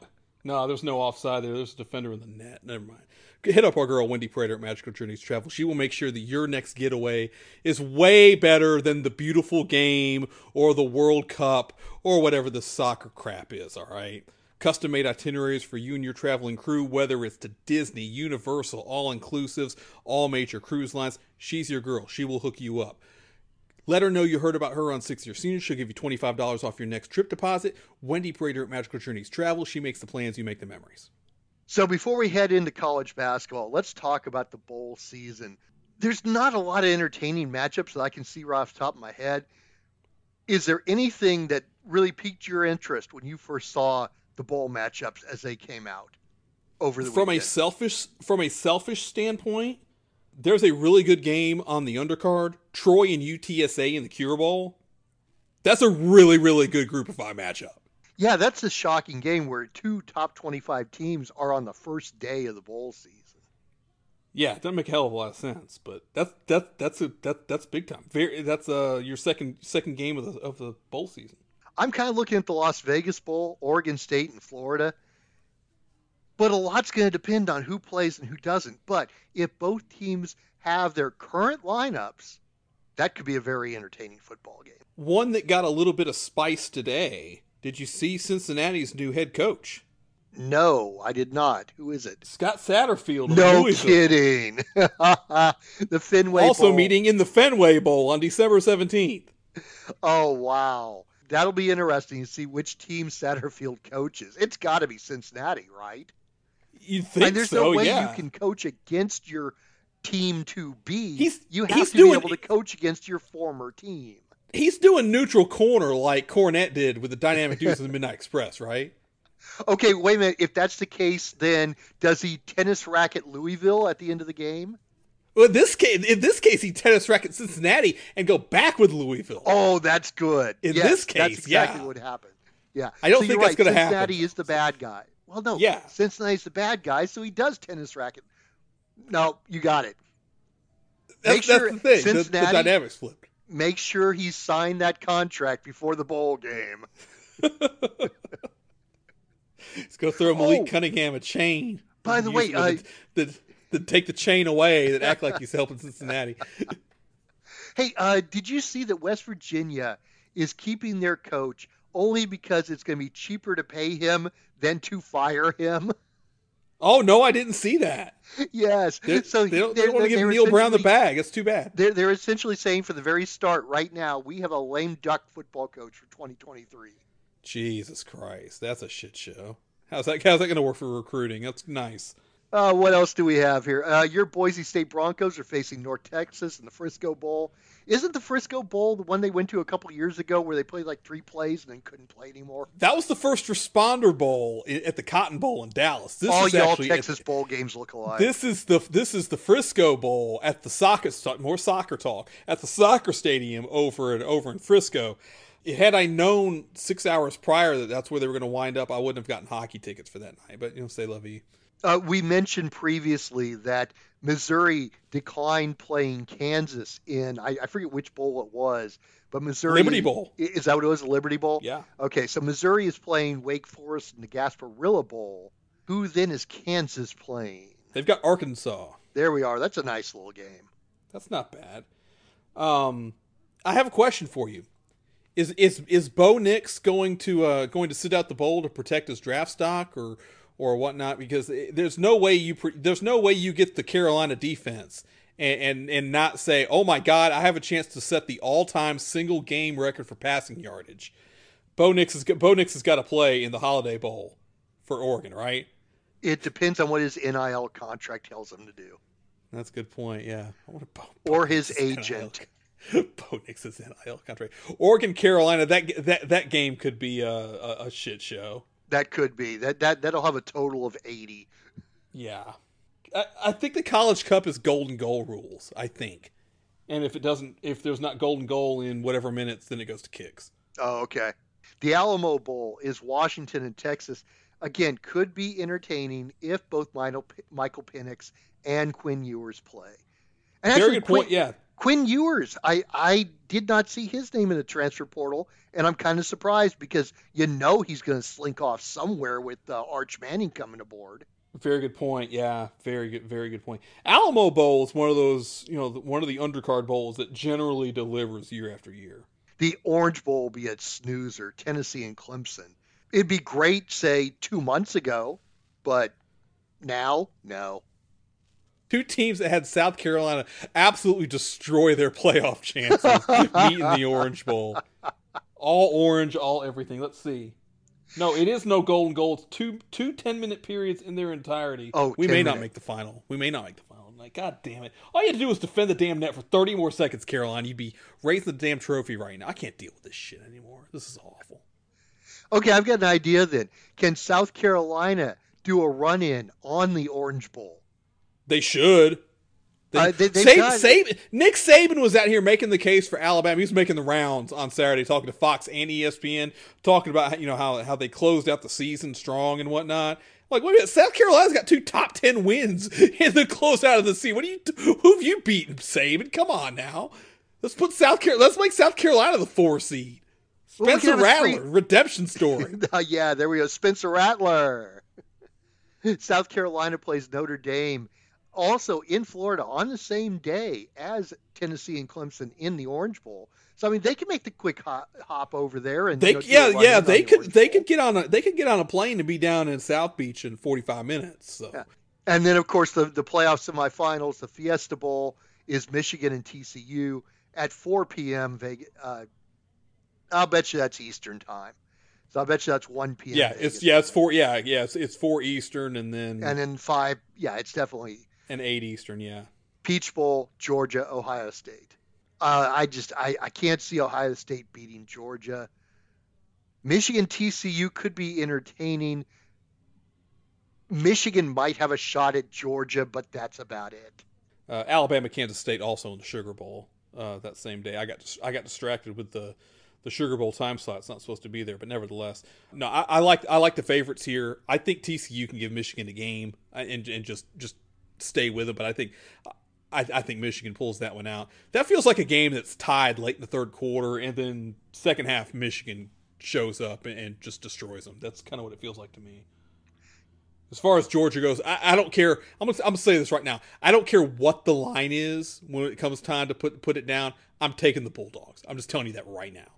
no, there's no offside there. There's a defender in the net. Never mind. Hit up our girl Wendy Prater at Magical Journeys Travel. She will make sure that your next getaway is way better than the beautiful game or the World Cup or whatever the soccer crap is. All right. Custom made itineraries for you and your traveling crew, whether it's to Disney, Universal, all inclusives, all major cruise lines. She's your girl. She will hook you up. Let her know you heard about her on Six Year Senior. She'll give you $25 off your next trip deposit. Wendy Prater at Magical Journeys Travel. She makes the plans, you make the memories. So before we head into college basketball, let's talk about the bowl season. There's not a lot of entertaining matchups that I can see right off the top of my head. Is there anything that really piqued your interest when you first saw the bowl matchups as they came out over the From a selfish from a selfish standpoint, there's a really good game on the undercard. Troy and UTSA in the Cure Bowl. That's a really, really good group of five matchup. yeah, that's a shocking game where two top 25 teams are on the first day of the bowl season. Yeah, it doesn't make a hell of a lot of sense, but that's that's that's a that that's big time. Very that's uh your second second game of the of the bowl season. I'm kind of looking at the Las Vegas Bowl, Oregon State, and Florida. But a lot's going to depend on who plays and who doesn't. But if both teams have their current lineups, that could be a very entertaining football game. One that got a little bit of spice today. Did you see Cincinnati's new head coach? No, I did not. Who is it? Scott Satterfield. No kidding. the Fenway Also Bowl. meeting in the Fenway Bowl on December 17th. Oh, wow. That'll be interesting to see which team Satterfield coaches. It's got to be Cincinnati, right? You'd think and there's so, no way yeah. you can coach against your team to be. He's- you have he's to doing- be able to coach against your former team. He's doing neutral corner like Cornette did with the Dynamic Dudes of the Midnight Express, right? Okay, wait a minute. If that's the case, then does he tennis racket Louisville at the end of the game? Well, in this case, in this case, he tennis racket Cincinnati and go back with Louisville. Oh, that's good. In Yes, this that's exactly yeah. what happened. Yeah, I don't So think that's right. gonna happen. Cincinnati is the bad guy. Well, no. Yeah. Cincinnati's the bad guy, so he does tennis racket. No, you got it. that's, make sure that's the thing. The- The, dynamics flipped. Make sure he signed that contract before the bowl game. Going to throw Malik Oh. Cunningham a chain. By the way, uh, to, to, to take the chain away that act like he's helping Cincinnati. Hey, uh, did you see that West Virginia is keeping their coach only because it's going to be cheaper to pay him than to fire him? Oh no, I didn't see that. yes. They, so they don't, they don't want to give Neal Brown the bag. That's too bad. They're, they're essentially saying for the very start right now, we have a lame duck football coach for 2023. Jesus Christ, that's a shit show. How's that? How's that going to work for recruiting? That's nice. Uh, what else do we have here? Uh, your Boise State Broncos are facing North Texas in the Frisco Bowl. Isn't the Frisco Bowl the one they went to a couple years ago where they played like three plays and then couldn't play anymore? That was the first responder bowl at the Cotton Bowl in Dallas. This All is y'all actually Texas bowl games look alike. This is the this is the Frisco Bowl at the soccer more soccer talk at the soccer stadium over and over in Frisco. Had I known six hours prior that that's where they were going to wind up, I wouldn't have gotten hockey tickets for that night. But you know, say Levy. Uh, we mentioned previously that Missouri declined playing Kansas in I, I forget which bowl it was, but Missouri Liberty Bowl. Is that what it was? The Liberty Bowl. Yeah, Okay, so Missouri is playing Wake Forest in the Gasparilla Bowl. Who then is Kansas playing? they've got Arkansas. There we are. That's a nice little game. That's not bad. Um, I have a question for you. Is is is Bo Nix going to uh, going to sit out the bowl to protect his draft stock or or whatnot? Because there's no way you pre- there's no way you get the Carolina defense and, and and not say, oh my God, I have a chance to set the all time single game record for passing yardage. Bo Nix has got, Bo Nix has got to play in the Holiday Bowl for Oregon, right? It depends on what his NIL contract tells him to do, That's a good point. Yeah, I want to Bo, or his Nix's NIL agent. Bo Nix's NIL contract. Oregon, Carolina. That that that game could be a, a, a shit show. That could be that that that'll have a total of eighty. Yeah, I, I think the College Cup is golden goal rules. I think, and if it doesn't, if there's not golden goal in whatever minutes, then it goes to kicks. Oh, okay. The Alamo Bowl is Washington and Texas. Again, could be entertaining if both Michael, Michael Penix and Quinn Ewers play. And Very actually, good point. Yeah, Quinn Ewers, I, I did not see his name in the transfer portal, and I'm kind of surprised because you know he's going to slink off somewhere with uh, Arch Manning coming aboard. very good point. Yeah, very good, very good point. Alamo Bowl is one of those, you know, one of the undercard bowls that generally delivers year after year. The Orange Bowl will be at Snoozer, Tennessee and Clemson. It'd be great, say, two months ago, but now, no. Two teams that had South Carolina absolutely destroy their playoff chances meet in the Orange Bowl. All orange, all everything. Let's see. No, it is no golden goal. It's two two 10 minute periods in their entirety. Oh, we 10 may not make the final. We may not make the final. I'm like, God damn it. All you had to do was defend the damn net for 30 more seconds, Carolina. You'd be raising the damn trophy right now. I can't deal with this shit anymore. This is awful. Okay, I've got an idea then. Can South Carolina do a run in on the Orange Bowl? They should. They, Uh, they- Saban, Saban- Nick Saban was out here making the case for Alabama. He was making the rounds on Saturday, talking to Fox and ESPN, talking about you know how how they closed out the season strong and whatnot. Like, wait a minute, South Carolina's got two top ten wins in the closeout of the season. What do you who have you beaten, Saban? Come on now, let's put South Carolina. Let's make South Carolina the four seed. Well, we Spencer Rattler, redemption story. Uh, yeah, there we go. Spencer Rattler. South Carolina plays Notre Dame also in Florida on the same day as Tennessee and Clemson in the Orange Bowl. So I mean, they can make the quick hop, hop over there and They you know, yeah yeah they the could they Bowl. could get on a they could get on a plane and be down in South Beach in forty five minutes. So. Yeah. And then of course the the playoff semifinals, the Fiesta Bowl is Michigan and TCU at 4 p.m. Vegas. Uh, I'll bet you that's Eastern time. So I bet you that's 1 p.m. Yeah, Vegas it's yeah, it's four yeah, yeah, it's, it's four Eastern and then And then five. Yeah, it's definitely and eight Eastern, yeah. Peach Bowl, Georgia, Ohio State. Uh, I just I, I can't see Ohio State beating Georgia. Michigan TCU could be entertaining. Michigan might have a shot at Georgia, but that's about it. Uh, Alabama, Kansas State also in the Sugar Bowl uh, that same day. I got dis- I got distracted with the the Sugar Bowl time slot. It's not supposed to be there, but nevertheless, no, I, I like I like the favorites here. I think TCU can give Michigan a game uh, and and just just stay with it. But I think I, I think Michigan pulls that one out. That feels like a game that's tied late in the third quarter, and then second half Michigan shows up and, and just destroys them. That's kind of what it feels like to me. As far as Georgia goes, I, I don't care. I'm gonna, I'm gonna say this right now. I don't care what the line is when it comes time to put put it down. I'm taking the Bulldogs. I'm just telling you that right now.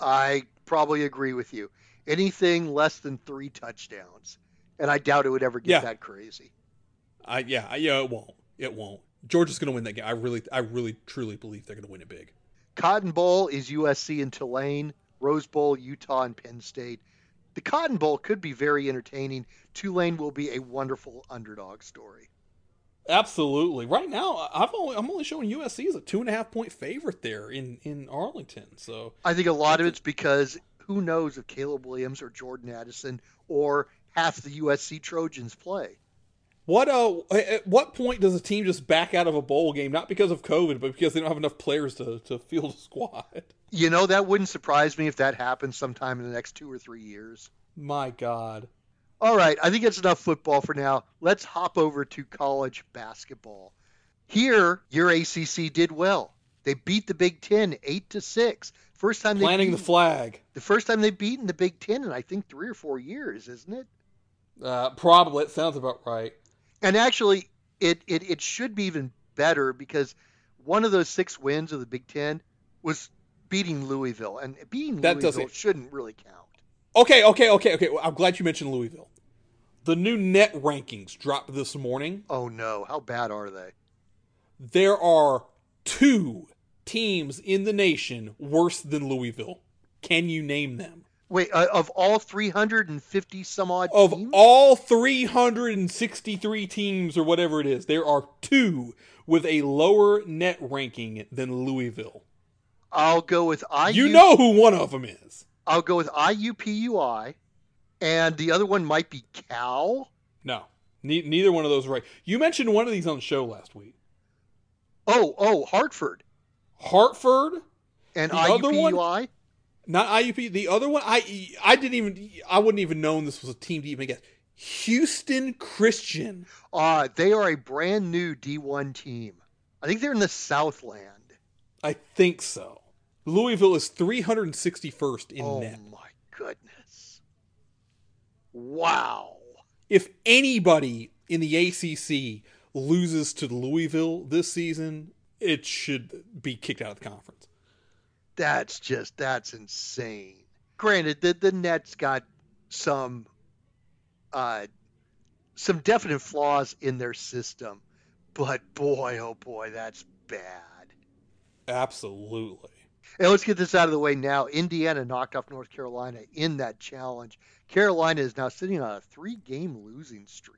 I probably agree with you. Anything less than three touchdowns, and I doubt it would ever get Yeah. that crazy. I yeah I, yeah it won't it won't. Georgia's gonna win that game. I really I really truly believe they're gonna win it big. Cotton Bowl is USC and Tulane. Rose Bowl, Utah and Penn State. The Cotton Bowl could be very entertaining. Tulane will be a wonderful underdog story. Absolutely. Right now, I've only I'm only showing USC as a two and a half point favorite there in in Arlington. So I think a lot of it's because who knows if Caleb Williams or Jordan Addison or half the USC Trojans play. What uh at what point does a team just back out of a bowl game not because of COVID but because they don't have enough players to to field a squad? You know, that wouldn't surprise me if that happens sometime in the next two or three years. My God. All right, I think it's enough football for now. Let's hop over to college basketball. Here, your ACC did well. They beat the Big Ten eight to six. First time Planting the flag. the first time they've beaten the Big Ten in I think three or four years, isn't it? Uh, probably. It sounds about right. And actually, it, it it should be even better because one of those six wins of the Big Ten was beating Louisville, and beating That Louisville shouldn't really count. Okay, okay, okay, okay. Well, I'm glad you mentioned Louisville. The new net rankings dropped this morning. Oh no, how bad are they? There are two teams in the nation worse than Louisville. Can you name them? Wait, uh, of all 350 some odd Of teams? all 363 teams or whatever it is, there are two with a lower net ranking than Louisville. I'll go with IU. You know who one of them is. I'll go with IUPUI, and the other one might be Cal. No, ne- neither one of those are right. You mentioned one of these on the show last week. Oh, oh, Hartford Hartford, and The other one? Not IUP. The other one, I I didn't even I wouldn't even known this was a team to even guess. Houston Christian. Uh, they are a brand new D1 team. I think they're in the Southland. I think so. Louisville is 361st in oh net. my goodness! Wow. If anybody in the ACC loses to Louisville this season, it should be kicked out of the conference. That's just that's insane. Granted, the the Nets got some uh some definite flaws in their system, but boy, oh boy, that's bad. Absolutely. And let's get this out of the way now. Indiana knocked off North Carolina in that challenge. Carolina is now sitting on a three-game losing streak.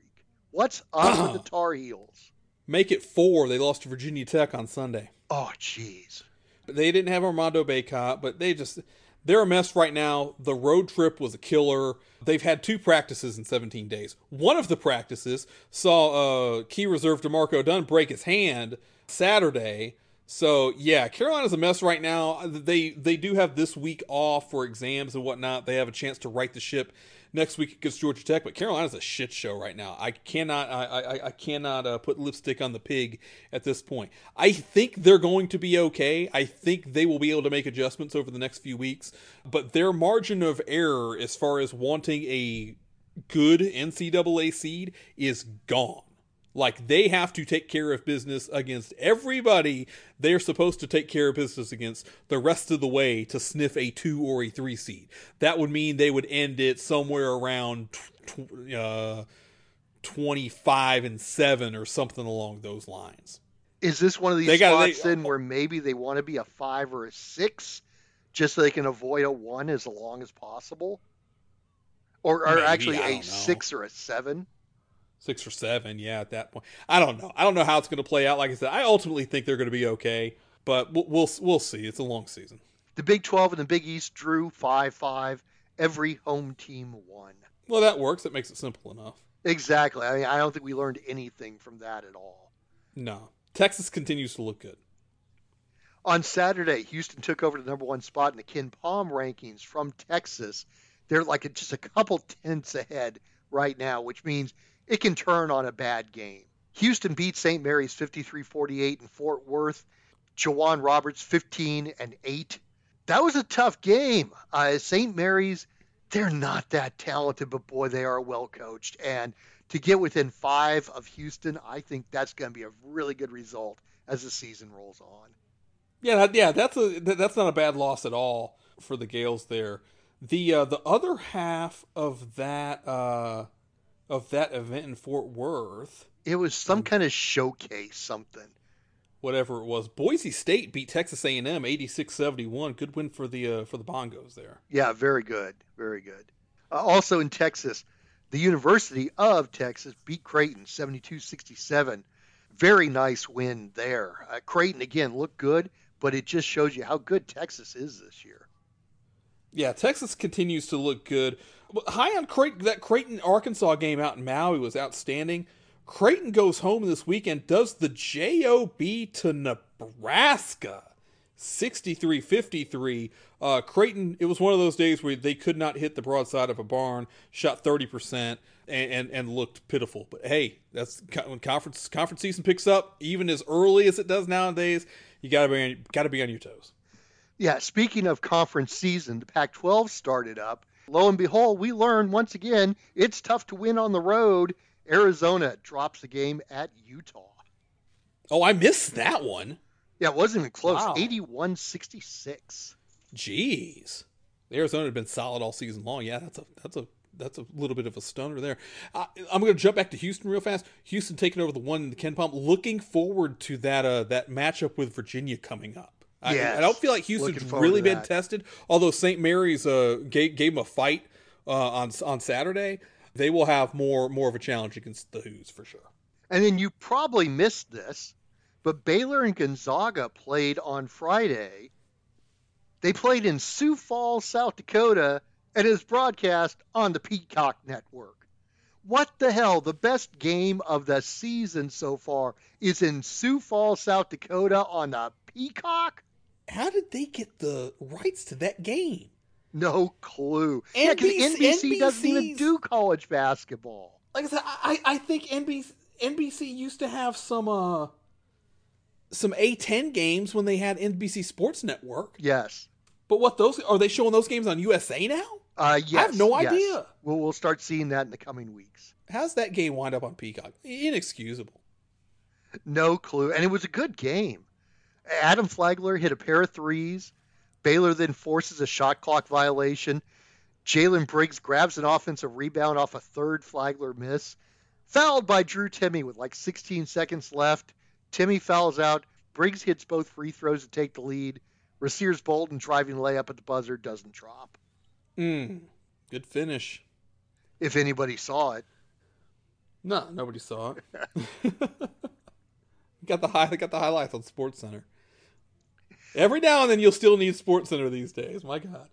What's up with the Tar Heels? Make it four. They lost to Virginia Tech on Sunday. Oh, jeez. They didn't have Armando Bacot, but they just they're a mess right now. The road trip was a killer. They've had two practices in 17 days. One of the practices saw uh, key reserve D'Marco Dunn break his hand Saturday. So yeah, Carolina's a mess right now. They they do have this week off for exams and whatnot. They have a chance to right the ship next week against Georgia Tech, but Carolina's a shit show right now. I cannot I I, I cannot uh, put lipstick on the pig at this point. I think they're going to be okay. I think they will be able to make adjustments over the next few weeks, but their margin of error as far as wanting a good NCAA seed is gone. Like they have to take care of business against everybody they're supposed to take care of business against the rest of the way to sniff a two or a three seed. That would mean they would end it somewhere around tw- uh, 25 and 7 or something along those lines. Is this one of these They got- spots they- then where maybe they want to be a five or a six, just so they can avoid a one as long as possible, or, or Maybe, actually a six or a seven? Six or seven, yeah, at that point. I don't know. I don't know how it's going to play out. Like I said, I ultimately think they're going to be okay, but we'll, we'll we'll see. It's a long season. The Big 12 and the Big East drew 5 5, every home team won. Well, that works. That makes it simple enough. Exactly. I mean, I don't think we learned anything from that at all. No. Texas continues to look good. On Saturday, Houston took over the number one spot in the Ken Palm rankings from Texas. They're like just a couple tenths ahead right now, which means it can turn on a bad game. Houston beat St. Mary's 53-48 in Fort Worth. J'Wan Roberts 15 and 8. That was a tough game. Uh, St. Mary's, they're not that talented, but boy, they are well coached. And to get within five of Houston, I think that's going to be a really good result as the season rolls on. Yeah, yeah, that's a that's not a bad loss at all for the Gaels there. The uh, the other half of that uh, of that event in Fort Worth, It was some kind of showcase, something. whatever it was, Boise State beat Texas A&M 86-71. Good win for the uh, for the Bongos there. Yeah, very good, very good. Uh, also in Texas, the University of Texas beat Creighton 72-67. Very nice win there. Uh, Creighton again looked good, but it just shows you how good Texas is this year. Yeah, Texas continues to look good. High on Creighton, that Creighton Arkansas game out in Maui was outstanding. Creighton goes home this weekend, does the JOB to Nebraska. 63 53. Uh, Creighton, it was one of those days where they could not hit the broadside of a barn, shot 30%, and, and, and looked pitiful. But hey, that's when conference conference season picks up, even as early as it does nowadays, you gotta be gotta be on your toes. Yeah, speaking of conference season, the Pac 12 started up. Lo and behold, we learned once again it's tough to win on the road. Arizona drops the game at Utah. Oh, I missed that one. Yeah, it wasn't even close. Wow. 81 66. Jeez, Arizona had been solid all season long. Yeah, that's a that's a that's a little bit of a stunner there. Uh, I'm going to jump back to Houston real fast. Houston taking over the one in the KenPom. Looking forward to that uh, that matchup with Virginia coming up. I, Yes. I don't feel like Houston's really been tested. Although St. Mary's uh, gave, gave them a fight uh, on on Saturday, they will have more more of a challenge against the Hoos for sure. And then you probably missed this, but Baylor and Gonzaga played on Friday. They played in Sioux Falls, South Dakota, and is broadcast on the Peacock Network. What the hell? The best game of the season so far is in Sioux Falls, South Dakota on the Peacock? How did they get the rights to that game? No clue. Yeah, 'cause NBC NBC doesn't even do college basketball. like I said, I, I think NBC NBC used to have some uh some A10 games when they had NBC Sports Network. Yes. But what those are they showing those games on USA now? Uh, yes. I have no yes. idea. We'll, we'll start seeing that in the coming weeks. How's that game wind up on Peacock? Inexcusable. No clue. And it was a good game. Adam Flagler hit a pair of threes. Baylor then forces a shot clock violation. Jalen Bridges grabs an offensive rebound off a third Flagler miss. Fouled by Drew Timme with like 16 seconds left. Timmy fouls out. Briggs hits both free throws to take the lead. Rasir's Bolton driving layup at the buzzer doesn't drop. Mm, good finish. If anybody saw it. No, nobody saw it. got the high, got the highlights on Sports Center. Every now and then you'll still need Sports Center these days. My God.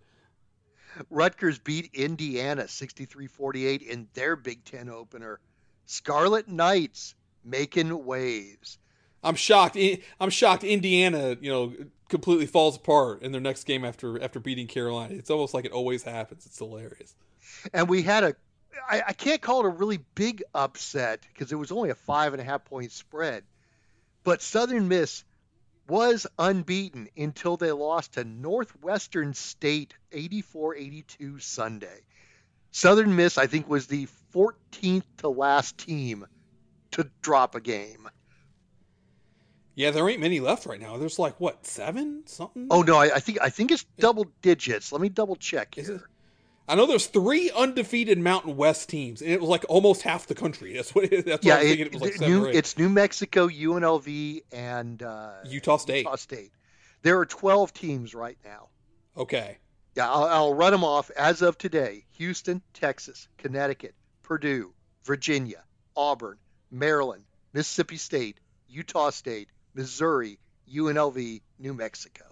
Rutgers beat Indiana 63-48 in their Big Ten opener. Scarlet Knights making waves. I'm shocked. I'm shocked. Indiana, you know, completely falls apart in their next game after after beating Carolina. It's almost like it always happens. It's hilarious. And we had a, I, I can't call it a really big upset because it was only a five and a half point spread. But Southern Miss was unbeaten until they lost to Northwestern State 84 82 Sunday. Southern Miss, I think, was the 14th to last team to drop a game. Yeah, there ain't many left right now. There's like what seven something. Oh no, I, I think I think it's double digits. Let me double check Is here. I know there's three undefeated Mountain West teams, and it was like almost half the country. That's what. That's what Yeah, I'm it, thinking. It was like seven New, it's New Mexico, UNLV, and uh, Utah State. Utah State. There are 12 teams right now. Okay. Yeah, I'll, I'll run them off as of today: Houston, Texas, Connecticut, Purdue, Virginia, Auburn, Maryland, Mississippi State, Utah State, Missouri, UNLV, New Mexico.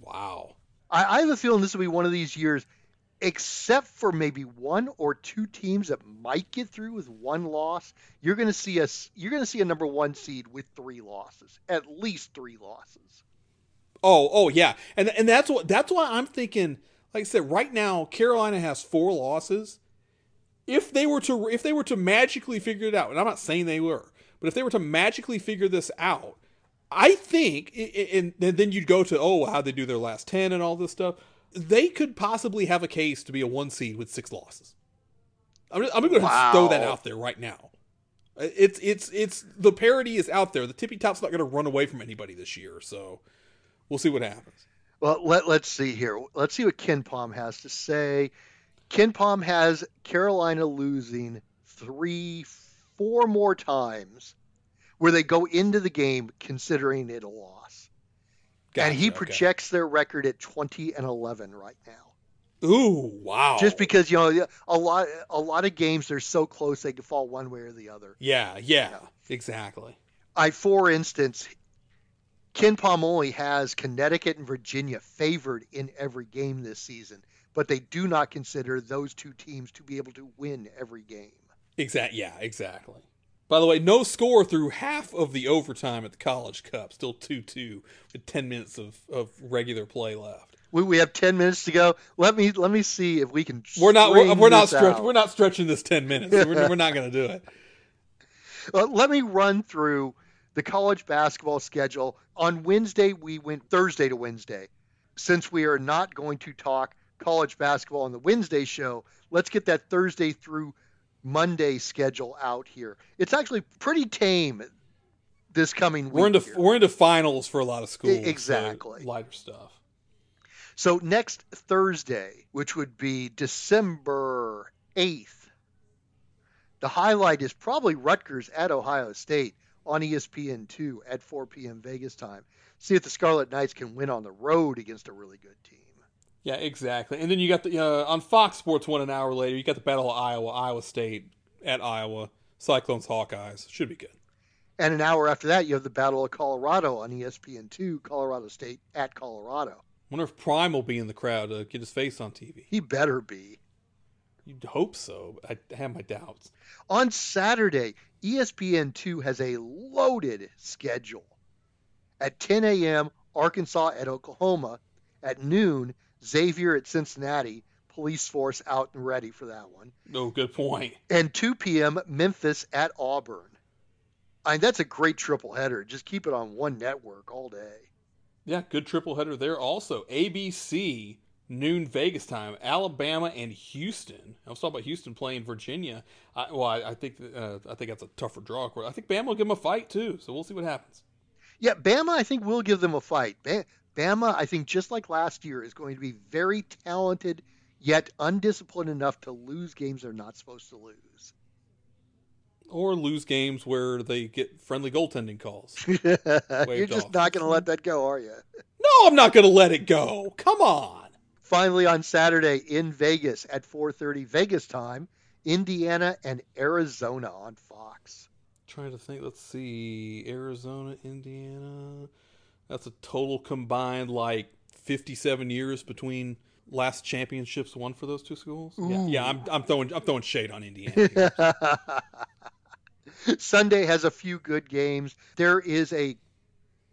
Wow. I, I have a feeling this will be one of these years. Except for maybe one or two teams that might get through with one loss, you're going to see us. You're going to see a number one seed with three losses, at least three losses. Oh, oh yeah, and and that's what that's why I'm thinking. Like I said, right now Carolina has four losses. If they were to if they were to magically figure it out, and I'm not saying they were, but if they were to magically figure this out, I think, and then you'd go to oh how they do their last ten and all this stuff. They could possibly have a case to be a one seed with six losses. I'm, I'm going to wow. throw that out there right now. It's it's it's the parity is out there. The tippy top's not going to run away from anybody this year, so we'll see what happens. Well, let let's see here. Let's see what KenPom has to say. KenPom has Carolina losing three, four more times where they go into the game considering it a loss. Gotcha, and he projects okay. their record at 20 and 11 right now. Ooh, wow. Just because, you know, a lot a lot of games they're so close they can fall one way or the other. Yeah, yeah, exactly. I for instance, KenPom only has Connecticut and Virginia favored in every game this season, but they do not consider those two teams to be able to win every game. Exact yeah, exactly. By the way, no score through half of the overtime at the College Cup. Still 2 2 with 10 minutes of, of regular play left. We, we have 10 minutes to go. Let me let me see if we can. We're not we're, we're not stretch, we're not stretching this 10 minutes. we're, we're not going to do it. Well, let me run through the college basketball schedule. On Wednesday, we went Thursday to Wednesday. Since we are not going to talk college basketball on the Wednesday show, let's get that Thursday through Monday schedule out here. It's actually pretty tame this coming week. We're into here. we're into finals for a lot of schools. Exactly. So lighter stuff. So next Thursday, which would be December 8th, the highlight is probably Rutgers at Ohio State on ESPN2 at 4 p.m. Vegas time. See if the Scarlet Knights can win on the road against a really good team. Yeah, exactly. And then you got the uh, on Fox Sports one an hour later. You got the Battle of Iowa, Iowa State at Iowa, Cyclones, Hawkeyes. Should be good. And an hour after that, you have the Battle of Colorado on ESPN two, Colorado State at Colorado. Wonder if Prime will be in the crowd to get his face on TV. He better be. You'd hope so. I have my doubts. On Saturday, ESPN two has a loaded schedule. At 10 a.m., Arkansas at Oklahoma. At noon, Xavier at Cincinnati, police force out and ready for that one. No, oh, good point. And 2 p.m. Memphis at Auburn. I mean, that's a great triple header. Just keep it on one network all day. Yeah, good triple header there. Also, ABC noon Vegas time, Alabama and Houston. I was talking about Houston playing Virginia. I, well, I, I think uh, I think that's a tougher draw. I think Bama will give them a fight too. So we'll see what happens. Yeah, Bama, I think will give them a fight. Bama, I think, just like last year, is going to be very talented, yet undisciplined enough to lose games they're not supposed to lose. Or lose games where they get friendly goaltending calls. You're just off. not going to let that go, are you? No, I'm not going to let it go. Come on. Finally, on Saturday in Vegas at 4:30 Vegas time, Indiana and Arizona on Fox. Trying to think. Let's see. Arizona, Indiana. That's a total combined like 57 years between last championships won for those two schools. Yeah, yeah, I'm, I'm throwing I'm throwing shade on Indiana. Sunday has a few good games. There is a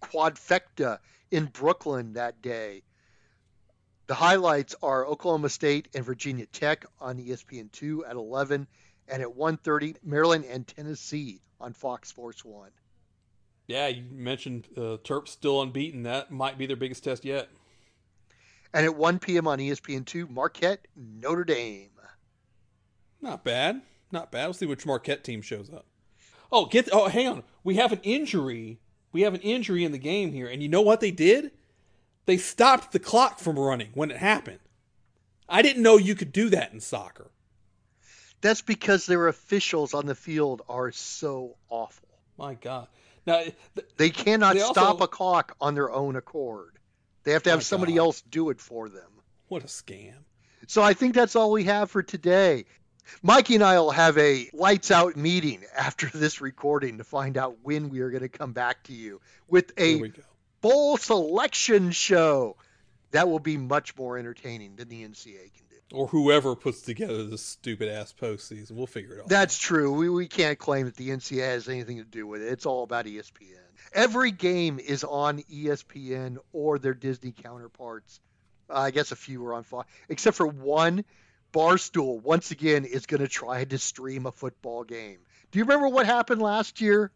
quadfecta in Brooklyn that day. The highlights are Oklahoma State and Virginia Tech on ESPN2 at 11 and at 1:30 Maryland and Tennessee on Fox Sports 1. Yeah, you mentioned uh, Terps still unbeaten. That might be their biggest test yet. And at 1 p.m. on ESPN2, Marquette, Notre Dame. Not bad. Not bad. We'll see which Marquette team shows up. Oh, get oh, hang on. We have an injury. We have an injury in the game here, and you know what they did? They stopped the clock from running when it happened. I didn't know you could do that in soccer. That's because their officials on the field are so awful. My God. Now th- they cannot they stop also, a clock on their own accord. They have to have somebody God. else do it for them. What a scam. So I think that's all we have for today. Mikey and I will have a lights out meeting after this recording to find out when we are going to come back to you with a bowl selection show. That will be much more entertaining than the NCA can do. Or whoever puts together this stupid ass postseason. We'll figure it out. That's true. We, we can't claim that the NCAA has anything to do with it. It's all about ESPN. Every game is on ESPN or their Disney counterparts. Uh, I guess a few are on Fox, except for one. Barstool once again is going to try to stream a football game. Do you remember what happened last year?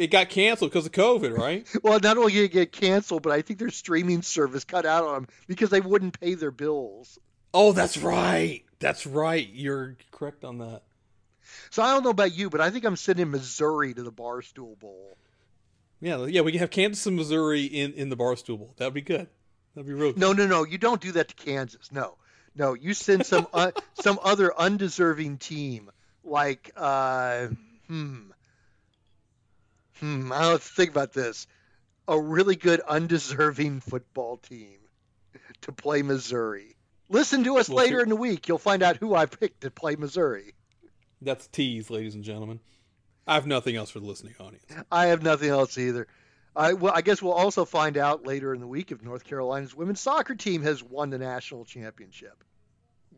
it got canceled because of COVID, right? Well, not only did it get canceled, but I think their streaming service cut out on them because they wouldn't pay their bills. Oh, that's right. That's right. You're correct on that. So I don't know about you, but I think I'm sending Missouri to the Barstool Bowl. Yeah, yeah. We can have Kansas and Missouri in in the Barstool Bowl. That'd be good. That'd be real. No, no, no. You don't do that to Kansas. No, no. You send some uh, some other undeserving team like uh, hmm, hmm. I don't think about this. A really good undeserving football team to play Missouri. Listen to us We'll later see. in the week. You'll find out who I picked to play Missouri. That's tease, ladies and gentlemen. I have nothing else for the listening audience. I have nothing else either. I, well, I guess we'll also find out later in the week if North Carolina's women's soccer team has won the national championship.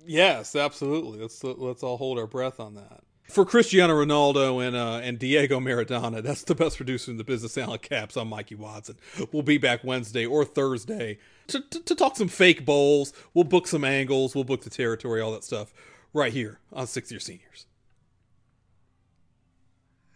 Yes, absolutely. Let's let's all hold our breath on that. For Cristiano Ronaldo and uh, and Diego Maradona, that's the best producer in the business. Alan Caps. I'm Mikey Watson. We'll be back Wednesday or Thursday to, to, to talk some fake bowls. We'll book some angles. We'll book the territory, all that stuff, right here on Six Year Seniors.